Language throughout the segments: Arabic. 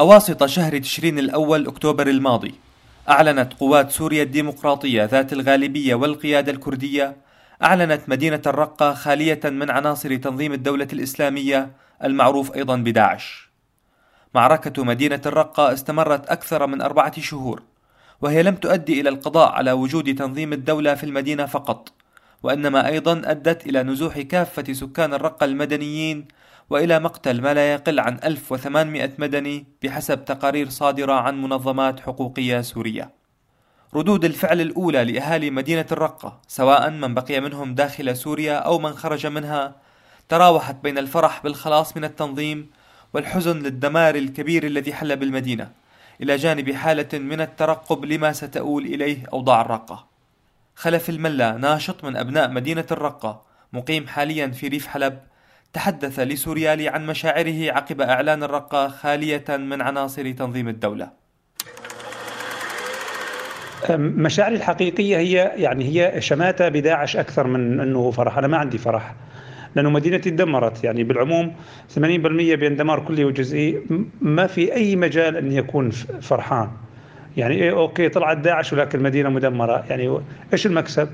أواسط شهر تشرين الأول أكتوبر الماضي أعلنت قوات سوريا الديمقراطية ذات الغالبية والقيادة الكردية أعلنت مدينة الرقة خالية من عناصر تنظيم الدولة الإسلامية المعروف أيضا بداعش. معركة مدينة الرقة استمرت أكثر من أربعة شهور وهي لم تؤدي إلى القضاء على وجود تنظيم الدولة في المدينة فقط وإنما أيضا أدت إلى نزوح كافة سكان الرقة المدنيين وإلى مقتل ما لا يقل عن 1800 مدني بحسب تقارير صادرة عن منظمات حقوقية سورية. ردود الفعل الأولى لأهالي مدينة الرقة سواء من بقي منهم داخل سوريا أو من خرج منها تراوحت بين الفرح بالخلاص من التنظيم والحزن للدمار الكبير الذي حل بالمدينة إلى جانب حالة من الترقب لما ستؤول إليه أوضاع الرقة. خلف الملا ناشط من أبناء مدينة الرقة مقيم حاليا في ريف حلب تحدث لسوريالي عن مشاعره عقب إعلان الرقة خالية من عناصر تنظيم الدولة. مشاعري الحقيقية هي يعني هي شماتة بداعش أكثر من أنه فرح. أنا ما عندي فرح لأنه مدينتي تدمرت يعني بالعموم 80% بيندمر كلي وجزئي ما في أي مجال أن يكون فرحان. يعني إيه أوكي طلعت داعش ولكن المدينة مدمرة. يعني إيش المكسب؟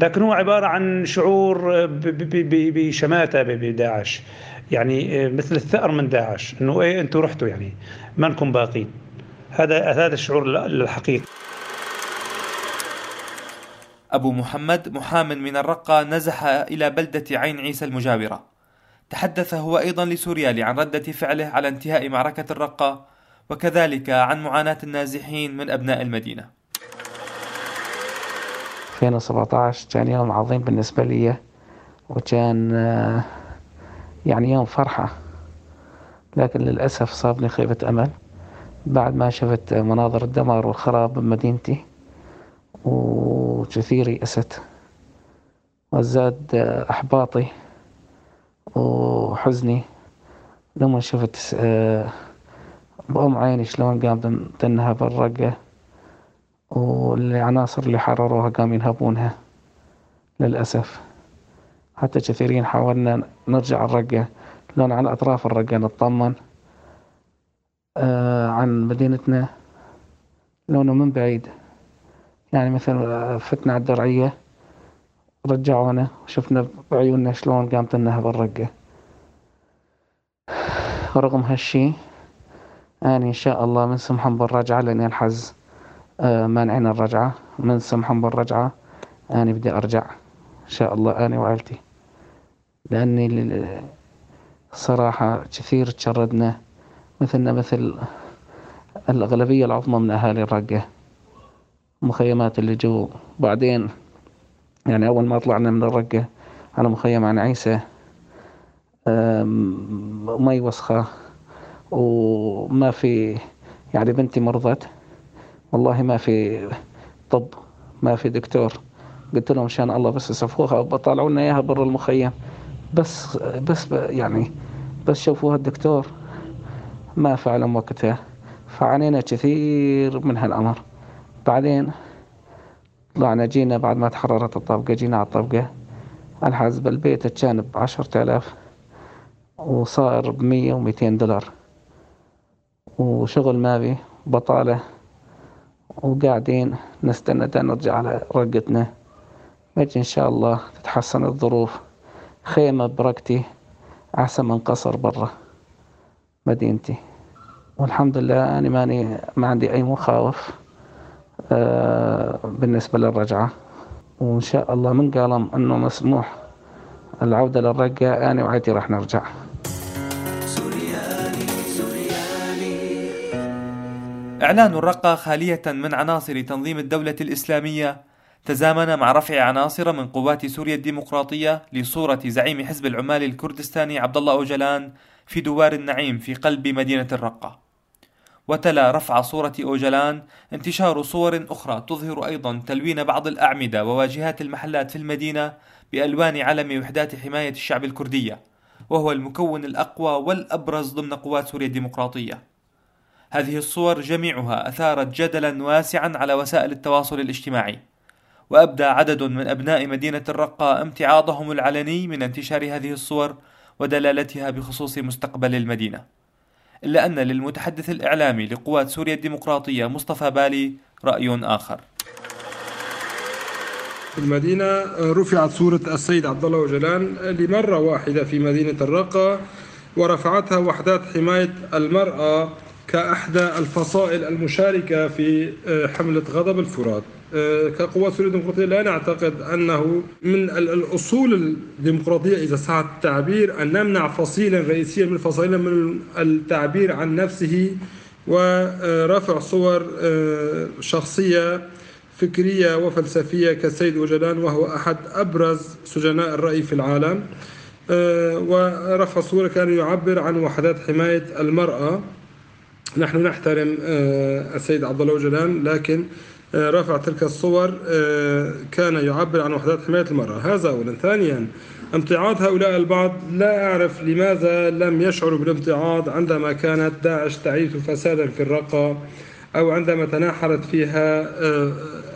لكن هو عبارة عن شعور بشماتة بداعش. يعني مثل الثأر من داعش إنه إيه أنتم رحتوا يعني ما انكم باقين. هذا هذا الشعور الحقيقي. أبو محمد محام من الرقة نزح إلى بلدة عين عيسى المجاورة. تحدث هو أيضا لسوريالي عن ردة فعله على انتهاء معركة الرقة وكذلك عن معاناة النازحين من أبناء المدينة. 2017 كان يوم عظيم بالنسبة لي وكان آه، يعني يوم فرحة. لكن للأسف صابني خيبة أمل. بعد ما شفت مناظر الدمار والخراب بمدينتي وكثير يأست وزاد آه، إحباطي وحزني. لما شفت آه، بأم عيني شلون قام تنهب الرقة والعناصر اللي حرروها قام ينهبونها للأسف. حتى كثيرين حاولنا نرجع الرقة لون على أطراف الرقة نطمن آه عن مدينتنا. لونه من بعيد. يعني مثل فتنا على الدرعية رجعونا وشفنا بعيوننا شلون قامت النهب الرقة. رغم هالشي أنا إن شاء الله من سمحهم بالرجعة لأني الحز آه، مانعين الرجعة من سمحهم بالرجعة أنا بدي أرجع إن شاء الله أنا وعائلتي. لأني صراحة كثير تشردنا مثلنا مثل الأغلبية العظمى من أهالي الرقة. مخيمات اللي جو. بعدين يعني أول ما طلعنا من الرقة على مخيم عن عيسى مي وسخة وما في يعني بنتي مرضت. والله ما في طب ما في دكتور. قلت لهم شان الله بس يصفوها وبطلعوا لنا إياها برا المخيم. بس بس يعني بس شوفوها الدكتور. ما فعلا وقتها. فعانينا كثير من هالأمر. بعدين طلعنا جينا بعد ما تحررت الطبقة جينا على الطبقة. الحاسبة البيت كان بعشرة آلاف وصار بمية وميتين دولار. وشغل ما بي بطالة. وقاعدين نستنى نرجع على رقتنا. نجي إن شاء الله تتحسن الظروف. خيمة برقتي أحسن من قصر برا. مدينتي. والحمد لله أنا ماني ما عندي أي مخاوف آه بالنسبة للرجعة. وإن شاء الله من قالم أنه مسموح العودة للرقة أنا وعيتي راح نرجع. إعلان الرقة خالية من عناصر تنظيم الدولة الإسلامية تزامن مع رفع عناصر من قوات سوريا الديمقراطية لصورة زعيم حزب العمال الكردستاني عبد الله أوجلان في دوار النعيم في قلب مدينة الرقة. وتلا رفع صورة أوجلان انتشار صور أخرى تظهر أيضا تلوين بعض الأعمدة وواجهات المحلات في المدينة بألوان علم وحدات حماية الشعب الكردية، وهو المكون الأقوى والأبرز ضمن قوات سوريا الديمقراطية. هذه الصور جميعها أثارت جدلا واسعا على وسائل التواصل الاجتماعي وأبدى عدد من أبناء مدينة الرقة امتعاضهم العلني من انتشار هذه الصور ودلالتها بخصوص مستقبل المدينة. إلا أن للمتحدث الإعلامي لقوات سوريا الديمقراطية مصطفى بالي رأي آخر. في المدينة رفعت صورة السيد عبد الله وجلان لمرة واحدة في مدينة الرقة ورفعتها وحدات حماية المرأة كأحدى الفصائل المشاركة في حملة غضب الفرات. كقوات سوريا الديمقراطية لا نعتقد أنه من الأصول الديمقراطية إذا صح التعبير أن نمنع فصيلا رئيسيا من فصائلنا من التعبير عن نفسه ورفع صور شخصية فكرية وفلسفية كالسيد وجلان وهو أحد أبرز سجناء الرأي في العالم. ورفع صورة كان يعبر عن وحدات حماية المرأة. نحن نحترم السيد عبد الله وجلان لكن رفع تلك الصور كان يعبر عن وحدات حماية المرأة. هذا أولا. ثانيا امتعاض هؤلاء البعض لا أعرف لماذا لم يشعروا بالامتعاض عندما كانت داعش تعيث فسادا في الرقة أو عندما تناحرت فيها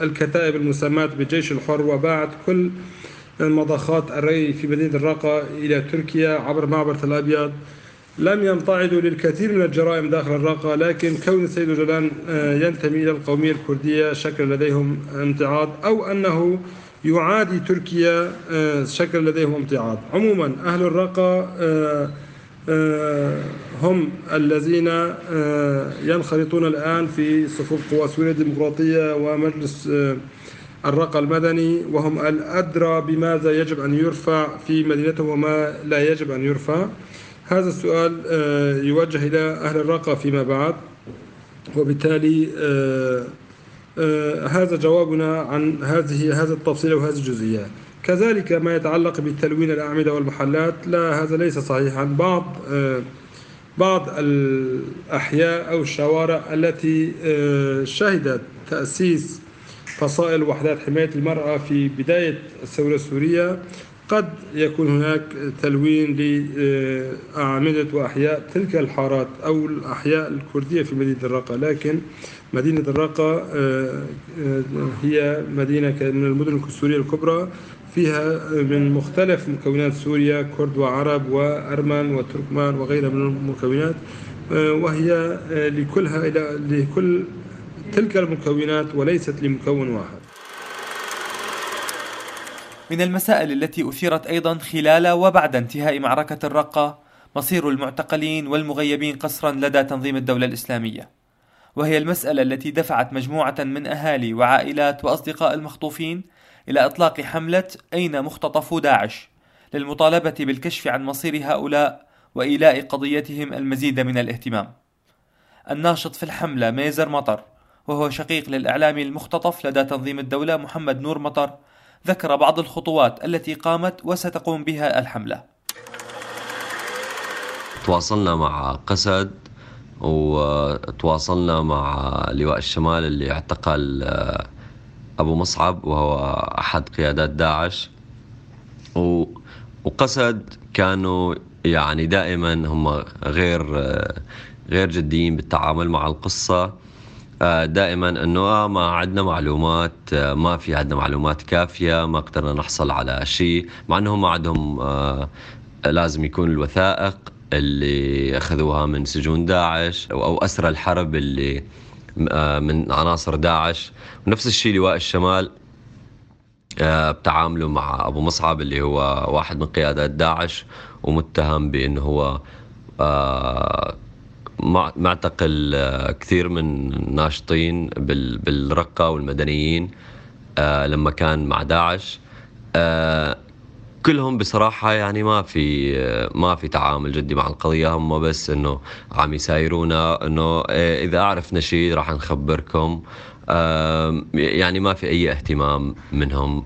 الكتائب المسماة بالجيش الحر وباعت كل مضخات الري في مدينة الرقة إلى تركيا عبر معبر الأبيض لم يمتعضوا للكثير من الجرائم داخل الرقة لكن كون السيد جولان ينتمي إلى القومية الكردية شكل لديهم امتعاض أو أنه يعادي تركيا شكل لديهم امتعاض عموما أهل الرقة هم الذين ينخرطون الآن في صفوف قوى سوريا الديمقراطية ومجلس الرقة المدني وهم الأدرى بماذا يجب أن يرفع في مدينتهم وما لا يجب أن يرفع. هذا السؤال يوجه إلى أهل الرقة فيما بعد وبالتالي هذا جوابنا عن هذه هذا التفصيل وهذه الجزئيات. كذلك ما يتعلق بتلوين الأعمدة والمحلات لا هذا ليس صحيحا. بعض بعض الأحياء أو الشوارع التي شهدت تأسيس فصائل وحدات حماية المرأة في بداية الثورة السورية قد يكون هناك تلوين لأعمدة وأحياء تلك الحارات أو الأحياء الكردية في مدينة الرقة. لكن مدينة الرقة هي مدينة من المدن السورية الكبرى. فيها من مختلف مكونات سوريا كرد وعرب وأرمن وتركمان وغيرها من المكونات. وهي لكلها لكل تلك المكونات وليست لمكون واحد. من المسائل التي أثيرت أيضا خلال وبعد انتهاء معركة الرقة مصير المعتقلين والمغيبين قسرا لدى تنظيم الدولة الإسلامية. وهي المسألة التي دفعت مجموعة من أهالي وعائلات وأصدقاء المخطوفين إلى إطلاق حملة أين مختطفو داعش للمطالبة بالكشف عن مصير هؤلاء وإيلاء قضيتهم المزيد من الاهتمام. الناشط في الحملة ميزر مطر وهو شقيق للإعلامي المختطف لدى تنظيم الدولة محمد نور مطر ذكر بعض الخطوات التي قامت وستقوم بها الحملة. تواصلنا مع قسد وتواصلنا مع لواء الشمال اللي اعتقل أبو مصعب وهو أحد قيادات داعش. وقسد كانوا يعني دائما هم غير غير جديين بالتعامل مع القصة. دائما إنه ما عندنا معلومات ما في عندنا معلومات كافية ما قدرنا نحصل على شيء مع انهم ما عندهم لازم يكون الوثائق اللي أخذوها من سجون داعش أو أسرى الحرب اللي من عناصر داعش. ونفس الشيء لواء الشمال بتعاملوا مع أبو مصعب اللي هو واحد من قيادات داعش ومتهم بإنه هو معتقل كثير من الناشطين بالرقة والمدنيين لما كان مع داعش. كلهم بصراحة يعني ما في ما في تعامل جدي مع القضية. هم بس إنه عم يسايرونا إنه إذا عرفنا شيء راح نخبركم. يعني ما في أي اهتمام منهم.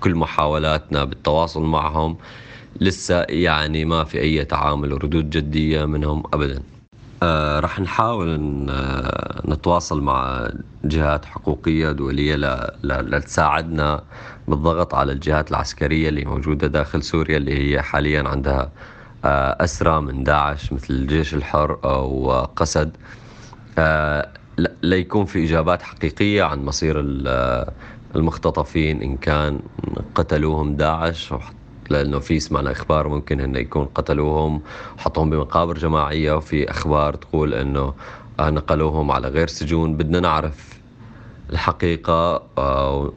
كل محاولاتنا بالتواصل معهم لسه يعني ما في أي تعامل وردود جدية منهم ابدا. آه رح نحاول نتواصل مع جهات حقوقية دولية لتساعدنا بالضغط على الجهات العسكرية اللي موجودة داخل سوريا اللي هي حاليا عندها آه أسرى من داعش مثل الجيش الحر أو قسد. آه ليكون في إجابات حقيقية عن مصير المختطفين إن كان قتلوهم داعش لأنه في سمعنا إخبار ممكن إنه يكون قتلوهم حطوهم بمقابر جماعية وفي أخبار تقول إنه آه، نقلوهم على غير سجون. بدنا نعرف الحقيقة آه،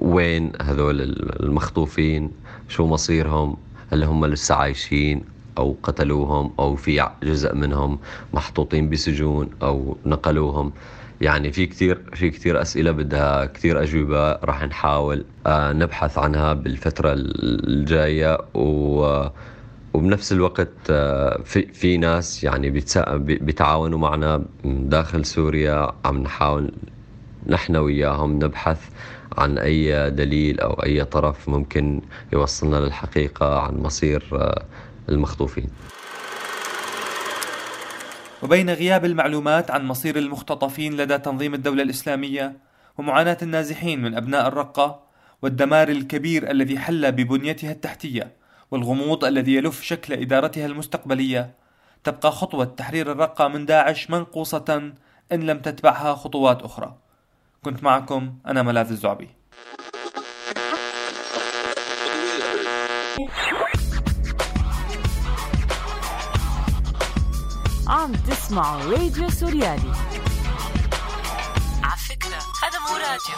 وين هذول المخطوفين شو مصيرهم هل هم لسه عايشين أو قتلوهم أو في جزء منهم محطوطين بسجون أو نقلوهم. يعني في كثير في كثير أسئلة بدها كثير أجوبة راح نحاول آه، نبحث عنها بالفترة الجاية. و وبنفس الوقت آه، في في ناس يعني بيتعاونوا معنا داخل سوريا عم نحاول نحن وياهم نبحث عن أي دليل أو أي طرف ممكن يوصلنا للحقيقة عن مصير آه، المخطوفين. وبين غياب المعلومات عن مصير المختطفين لدى تنظيم الدولة الإسلامية ومعاناة النازحين من أبناء الرقة والدمار الكبير الذي حل ببنيتها التحتية والغموض الذي يلف شكل إدارتها المستقبلية تبقى خطوة تحرير الرقة من داعش منقوصة إن لم تتبعها خطوات أخرى. كنت معكم أنا ملاذ الزعبي. عم تسمعوا راديو سوريالي. على فكرة هذا مو راديو.